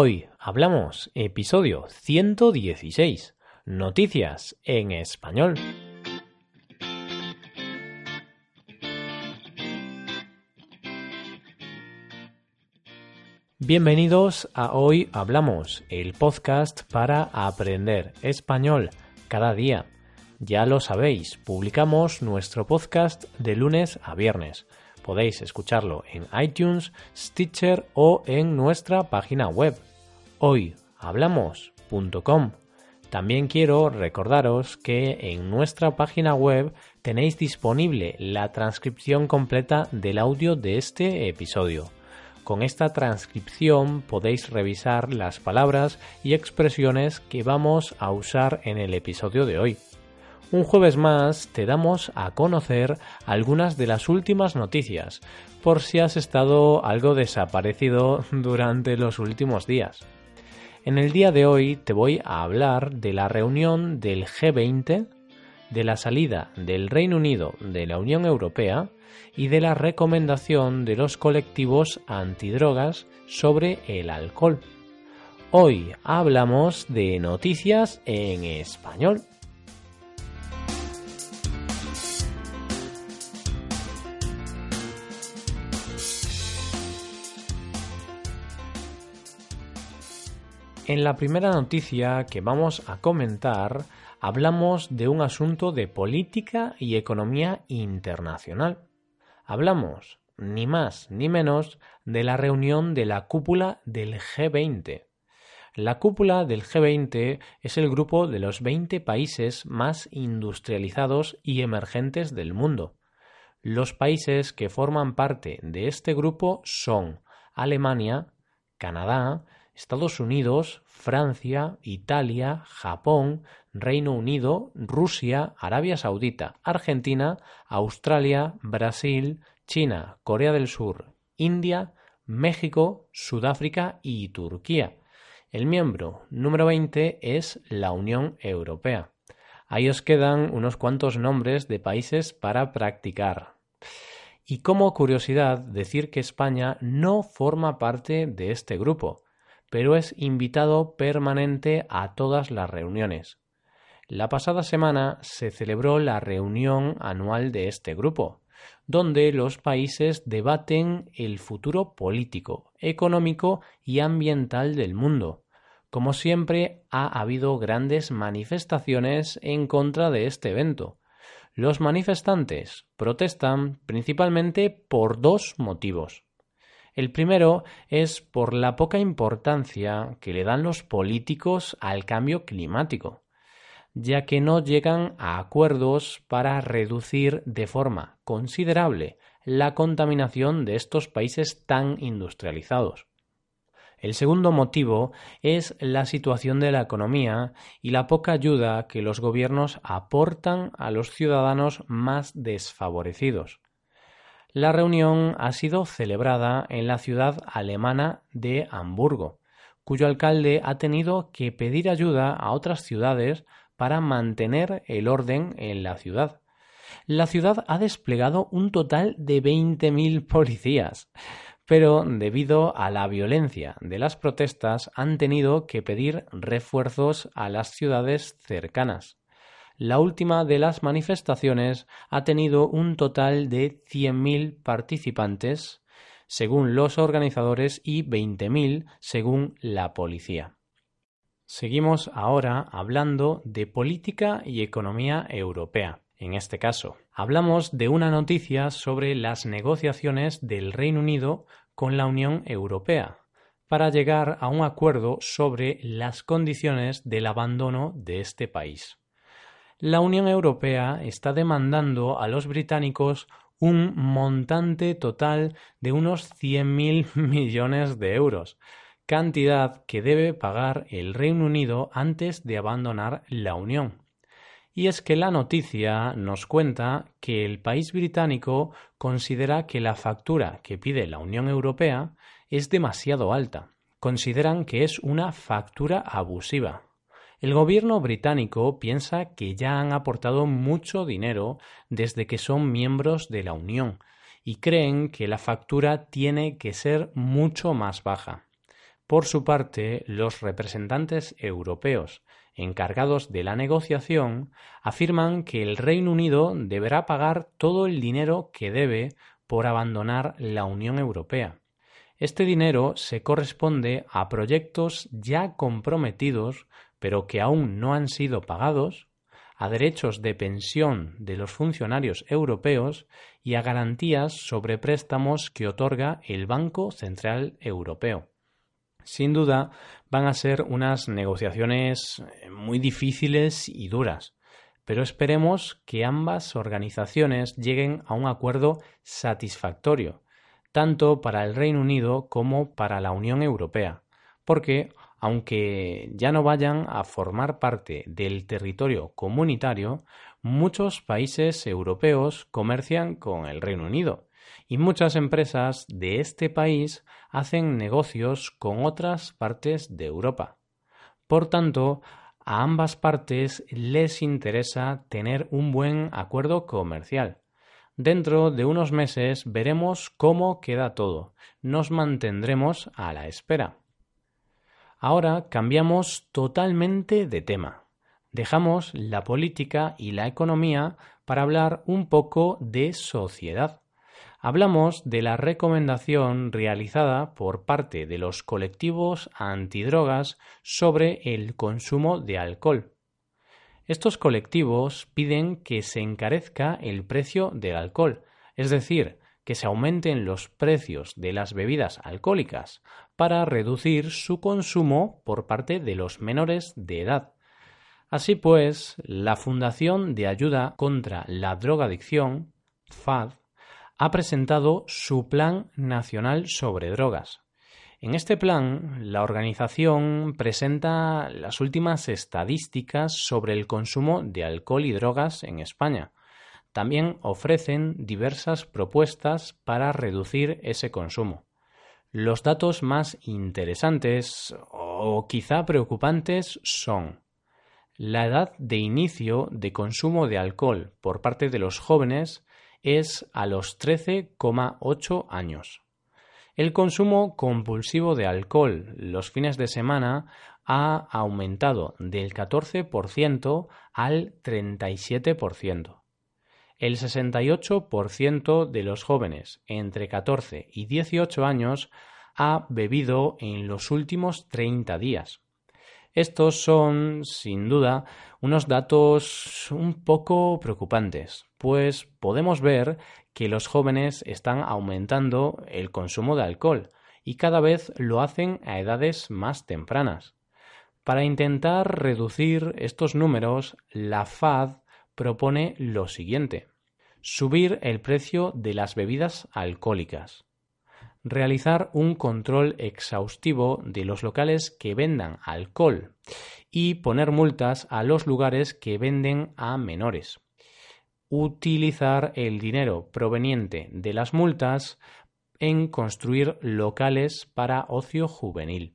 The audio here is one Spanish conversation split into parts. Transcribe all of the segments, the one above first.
Hoy hablamos episodio 116, noticias en español. Bienvenidos a Hoy Hablamos, el podcast para aprender español cada día. Ya lo sabéis, publicamos nuestro podcast de lunes a viernes. Podéis escucharlo en iTunes, Stitcher o en nuestra página web hoyhablamos.com. También quiero recordaros que en nuestra página web tenéis disponible la transcripción completa del audio de este episodio. Con esta transcripción podéis revisar las palabras y expresiones que vamos a usar en el episodio de hoy. Un jueves más te damos a conocer algunas de las últimas noticias, por si has estado algo desaparecido durante los últimos días. En el día de hoy te voy a hablar de la reunión del G20, de la salida del Reino Unido de la Unión Europea y de la recomendación de los colectivos antidrogas sobre el alcohol. Hoy hablamos de noticias en español. En la primera noticia que vamos a comentar hablamos de un asunto de política y economía internacional. Hablamos, ni más ni menos, de la reunión de la cúpula del G20. La cúpula del G20 es el grupo de los 20 países más industrializados y emergentes del mundo. Los países que forman parte de este grupo son Alemania, Canadá, Estados Unidos, Francia, Italia, Japón, Reino Unido, Rusia, Arabia Saudita, Argentina, Australia, Brasil, China, Corea del Sur, India, México, Sudáfrica y Turquía. El miembro número 20 es la Unión Europea. Ahí os quedan unos cuantos nombres de países para practicar. Y como curiosidad, decir que España no forma parte de este grupo pero es invitado permanente a todas las reuniones. La pasada semana se celebró la reunión anual de este grupo, donde los países debaten el futuro político, económico y ambiental del mundo. Como siempre, ha habido grandes manifestaciones en contra de este evento. Los manifestantes protestan principalmente por dos motivos. El primero es por la poca importancia que le dan los políticos al cambio climático, ya que no llegan a acuerdos para reducir de forma considerable la contaminación de estos países tan industrializados. El segundo motivo es la situación de la economía y la poca ayuda que los gobiernos aportan a los ciudadanos más desfavorecidos. La reunión ha sido celebrada en la ciudad alemana de Hamburgo, cuyo alcalde ha tenido que pedir ayuda a otras ciudades para mantener el orden en la ciudad. La ciudad ha desplegado un total de 20.000 policías, pero debido a la violencia de las protestas han tenido que pedir refuerzos a las ciudades cercanas. La última de las manifestaciones ha tenido un total de 100.000 participantes, según los organizadores, y 20.000 según la policía. Seguimos ahora hablando de política y economía europea. En este caso, hablamos de una noticia sobre las negociaciones del Reino Unido con la Unión Europea para llegar a un acuerdo sobre las condiciones del abandono de este país la Unión Europea está demandando a los británicos un montante total de unos 100.000 millones de euros, cantidad que debe pagar el Reino Unido antes de abandonar la Unión. Y es que la noticia nos cuenta que el país británico considera que la factura que pide la Unión Europea es demasiado alta. Consideran que es una factura abusiva. El gobierno británico piensa que ya han aportado mucho dinero desde que son miembros de la Unión y creen que la factura tiene que ser mucho más baja. Por su parte, los representantes europeos encargados de la negociación afirman que el Reino Unido deberá pagar todo el dinero que debe por abandonar la Unión Europea. Este dinero se corresponde a proyectos ya comprometidos pero que aún no han sido pagados, a derechos de pensión de los funcionarios europeos y a garantías sobre préstamos que otorga el Banco Central Europeo. Sin duda, van a ser unas negociaciones eh, muy difíciles y duras, pero esperemos que ambas organizaciones lleguen a un acuerdo satisfactorio, tanto para el Reino Unido como para la Unión Europea, porque aunque ya no vayan a formar parte del territorio comunitario, muchos países europeos comercian con el Reino Unido y muchas empresas de este país hacen negocios con otras partes de Europa. Por tanto, a ambas partes les interesa tener un buen acuerdo comercial. Dentro de unos meses veremos cómo queda todo. Nos mantendremos a la espera. Ahora cambiamos totalmente de tema. Dejamos la política y la economía para hablar un poco de sociedad. Hablamos de la recomendación realizada por parte de los colectivos antidrogas sobre el consumo de alcohol. Estos colectivos piden que se encarezca el precio del alcohol, es decir, que se aumenten los precios de las bebidas alcohólicas para reducir su consumo por parte de los menores de edad. Así pues, la Fundación de Ayuda contra la Drogadicción, FAD, ha presentado su Plan Nacional sobre Drogas. En este plan, la organización presenta las últimas estadísticas sobre el consumo de alcohol y drogas en España, también ofrecen diversas propuestas para reducir ese consumo. Los datos más interesantes o quizá preocupantes son la edad de inicio de consumo de alcohol por parte de los jóvenes es a los 13,8 años. El consumo compulsivo de alcohol los fines de semana ha aumentado del 14% al 37% el 68% de los jóvenes entre 14 y 18 años ha bebido en los últimos 30 días. Estos son, sin duda, unos datos un poco preocupantes, pues podemos ver que los jóvenes están aumentando el consumo de alcohol y cada vez lo hacen a edades más tempranas. Para intentar reducir estos números, la FAD propone lo siguiente. Subir el precio de las bebidas alcohólicas. Realizar un control exhaustivo de los locales que vendan alcohol y poner multas a los lugares que venden a menores. Utilizar el dinero proveniente de las multas en construir locales para ocio juvenil.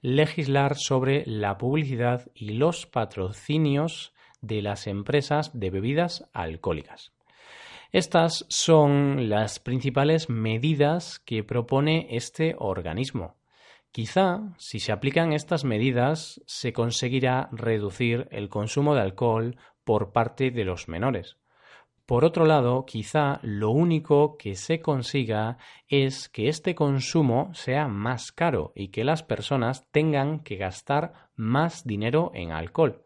Legislar sobre la publicidad y los patrocinios de las empresas de bebidas alcohólicas. Estas son las principales medidas que propone este organismo. Quizá, si se aplican estas medidas, se conseguirá reducir el consumo de alcohol por parte de los menores. Por otro lado, quizá lo único que se consiga es que este consumo sea más caro y que las personas tengan que gastar más dinero en alcohol.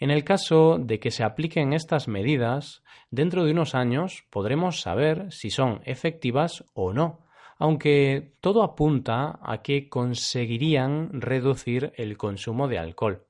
En el caso de que se apliquen estas medidas, dentro de unos años podremos saber si son efectivas o no, aunque todo apunta a que conseguirían reducir el consumo de alcohol.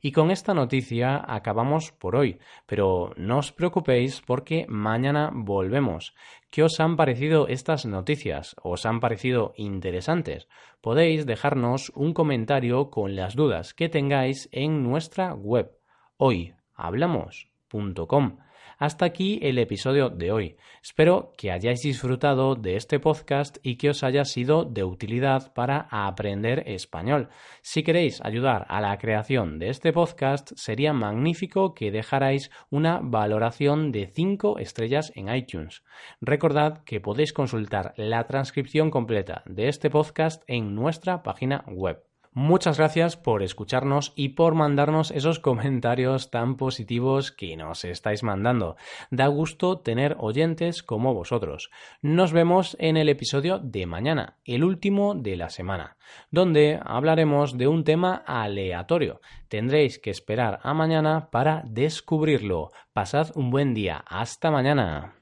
Y con esta noticia acabamos por hoy, pero no os preocupéis porque mañana volvemos. ¿Qué os han parecido estas noticias? ¿Os han parecido interesantes? Podéis dejarnos un comentario con las dudas que tengáis en nuestra web hoyhablamos.com. Hasta aquí el episodio de hoy. Espero que hayáis disfrutado de este podcast y que os haya sido de utilidad para aprender español. Si queréis ayudar a la creación de este podcast, sería magnífico que dejarais una valoración de 5 estrellas en iTunes. Recordad que podéis consultar la transcripción completa de este podcast en nuestra página web. Muchas gracias por escucharnos y por mandarnos esos comentarios tan positivos que nos estáis mandando. Da gusto tener oyentes como vosotros. Nos vemos en el episodio de mañana, el último de la semana, donde hablaremos de un tema aleatorio. Tendréis que esperar a mañana para descubrirlo. Pasad un buen día. Hasta mañana.